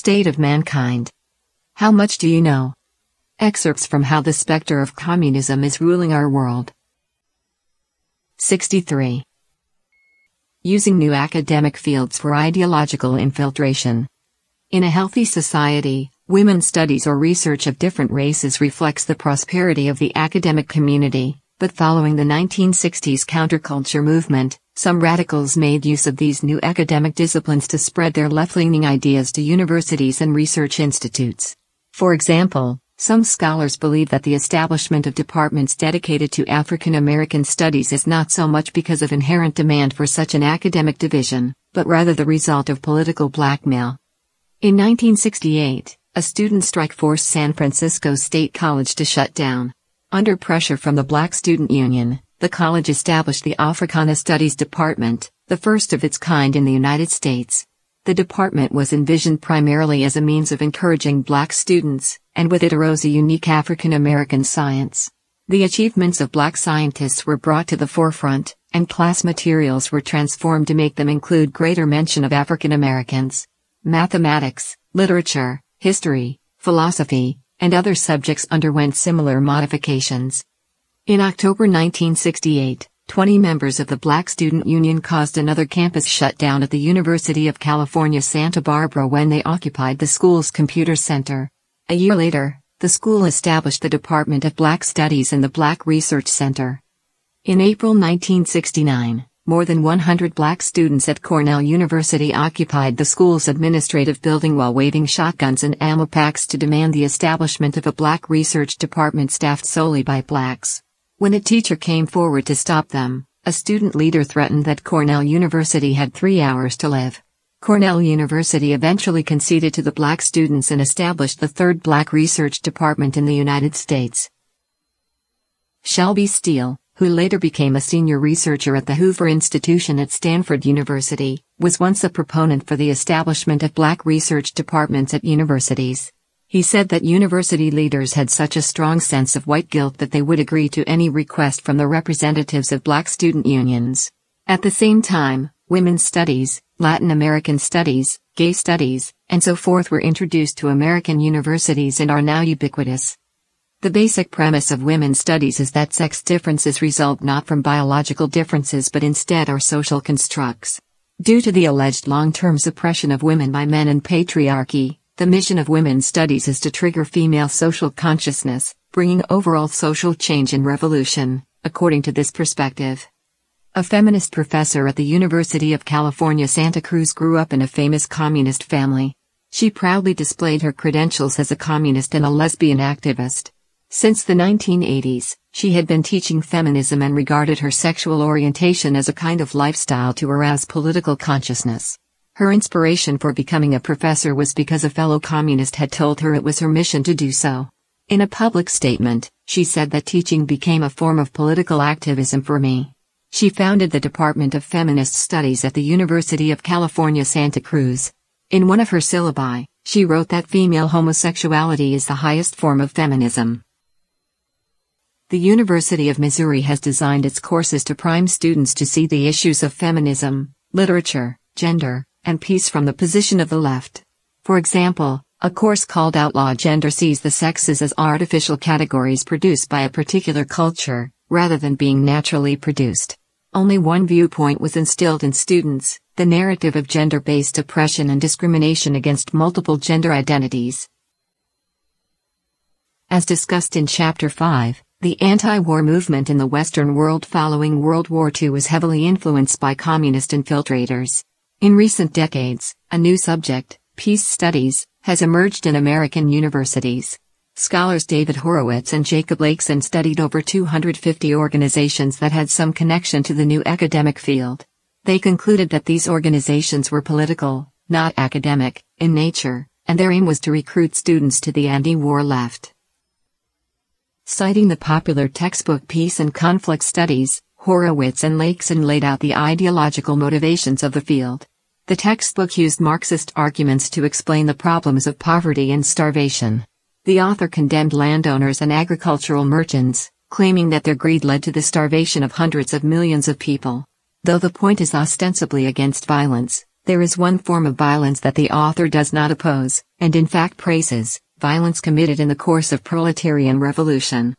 State of Mankind. How much do you know? Excerpts from How the Spectre of Communism is Ruling Our World. 63. Using new academic fields for ideological infiltration. In a healthy society, women's studies or research of different races reflects the prosperity of the academic community, but following the 1960s counterculture movement, some radicals made use of these new academic disciplines to spread their left leaning ideas to universities and research institutes. For example, some scholars believe that the establishment of departments dedicated to African American studies is not so much because of inherent demand for such an academic division, but rather the result of political blackmail. In 1968, a student strike forced San Francisco State College to shut down. Under pressure from the Black Student Union, the college established the Africana Studies Department, the first of its kind in the United States. The department was envisioned primarily as a means of encouraging black students, and with it arose a unique African American science. The achievements of black scientists were brought to the forefront, and class materials were transformed to make them include greater mention of African Americans. Mathematics, literature, history, philosophy, and other subjects underwent similar modifications. In October 1968, 20 members of the Black Student Union caused another campus shutdown at the University of California Santa Barbara when they occupied the school's computer center. A year later, the school established the Department of Black Studies and the Black Research Center. In April 1969, more than 100 black students at Cornell University occupied the school's administrative building while waving shotguns and ammo packs to demand the establishment of a black research department staffed solely by blacks. When a teacher came forward to stop them, a student leader threatened that Cornell University had three hours to live. Cornell University eventually conceded to the black students and established the third black research department in the United States. Shelby Steele, who later became a senior researcher at the Hoover Institution at Stanford University, was once a proponent for the establishment of black research departments at universities. He said that university leaders had such a strong sense of white guilt that they would agree to any request from the representatives of black student unions. At the same time, women's studies, Latin American studies, gay studies, and so forth were introduced to American universities and are now ubiquitous. The basic premise of women's studies is that sex differences result not from biological differences but instead are social constructs. Due to the alleged long term suppression of women by men and patriarchy, the mission of women's studies is to trigger female social consciousness, bringing overall social change and revolution, according to this perspective. A feminist professor at the University of California Santa Cruz grew up in a famous communist family. She proudly displayed her credentials as a communist and a lesbian activist. Since the 1980s, she had been teaching feminism and regarded her sexual orientation as a kind of lifestyle to arouse political consciousness. Her inspiration for becoming a professor was because a fellow communist had told her it was her mission to do so. In a public statement, she said that teaching became a form of political activism for me. She founded the Department of Feminist Studies at the University of California Santa Cruz. In one of her syllabi, she wrote that female homosexuality is the highest form of feminism. The University of Missouri has designed its courses to prime students to see the issues of feminism, literature, gender, and peace from the position of the left. For example, a course called Outlaw Gender sees the sexes as artificial categories produced by a particular culture, rather than being naturally produced. Only one viewpoint was instilled in students the narrative of gender based oppression and discrimination against multiple gender identities. As discussed in Chapter 5, the anti war movement in the Western world following World War II was heavily influenced by communist infiltrators. In recent decades, a new subject, peace studies, has emerged in American universities. Scholars David Horowitz and Jacob Laksin studied over 250 organizations that had some connection to the new academic field. They concluded that these organizations were political, not academic, in nature, and their aim was to recruit students to the anti war left. Citing the popular textbook Peace and Conflict Studies, Horowitz and Laksin laid out the ideological motivations of the field. The textbook used Marxist arguments to explain the problems of poverty and starvation. The author condemned landowners and agricultural merchants, claiming that their greed led to the starvation of hundreds of millions of people. Though the point is ostensibly against violence, There is one form of violence that the author does not oppose, and in fact praises, violence committed in the course of proletarian revolution.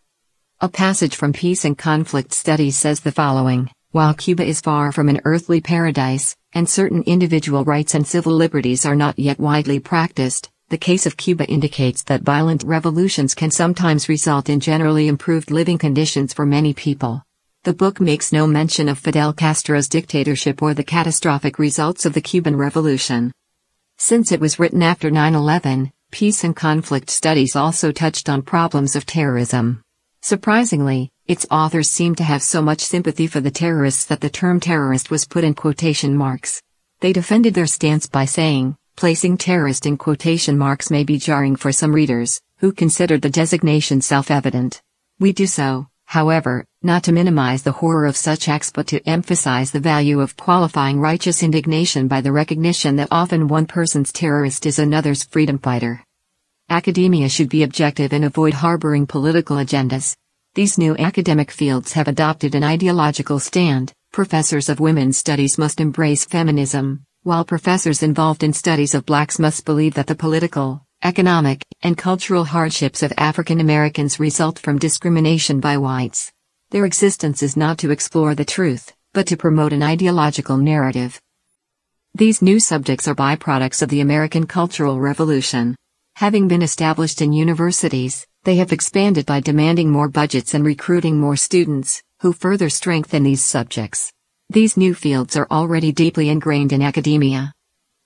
A passage from Peace and Conflict Studies says the following While Cuba is far from an earthly paradise, and certain individual rights and civil liberties are not yet widely practiced, the case of Cuba indicates that violent revolutions can sometimes result in generally improved living conditions for many people. The book makes no mention of Fidel Castro's dictatorship or the catastrophic results of the Cuban Revolution. Since it was written after 9 11, Peace and Conflict Studies also touched on problems of terrorism. Surprisingly, its authors seem to have so much sympathy for the terrorists that the term terrorist was put in quotation marks. They defended their stance by saying, Placing terrorist in quotation marks may be jarring for some readers, who considered the designation self-evident. We do so, however, not to minimize the horror of such acts but to emphasize the value of qualifying righteous indignation by the recognition that often one person's terrorist is another's freedom fighter. Academia should be objective and avoid harboring political agendas. These new academic fields have adopted an ideological stand. Professors of women's studies must embrace feminism, while professors involved in studies of blacks must believe that the political, economic, and cultural hardships of African Americans result from discrimination by whites. Their existence is not to explore the truth, but to promote an ideological narrative. These new subjects are byproducts of the American Cultural Revolution. Having been established in universities, they have expanded by demanding more budgets and recruiting more students, who further strengthen these subjects. These new fields are already deeply ingrained in academia.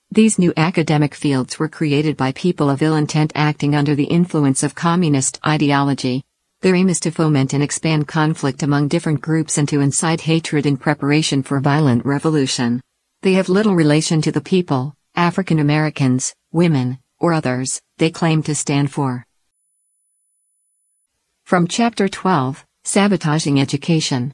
These new academic fields were created by people of ill intent acting under the influence of communist ideology. Their aim is to foment and expand conflict among different groups and to incite hatred in preparation for violent revolution. They have little relation to the people, African Americans, women, or others, they claim to stand for. From Chapter 12 Sabotaging Education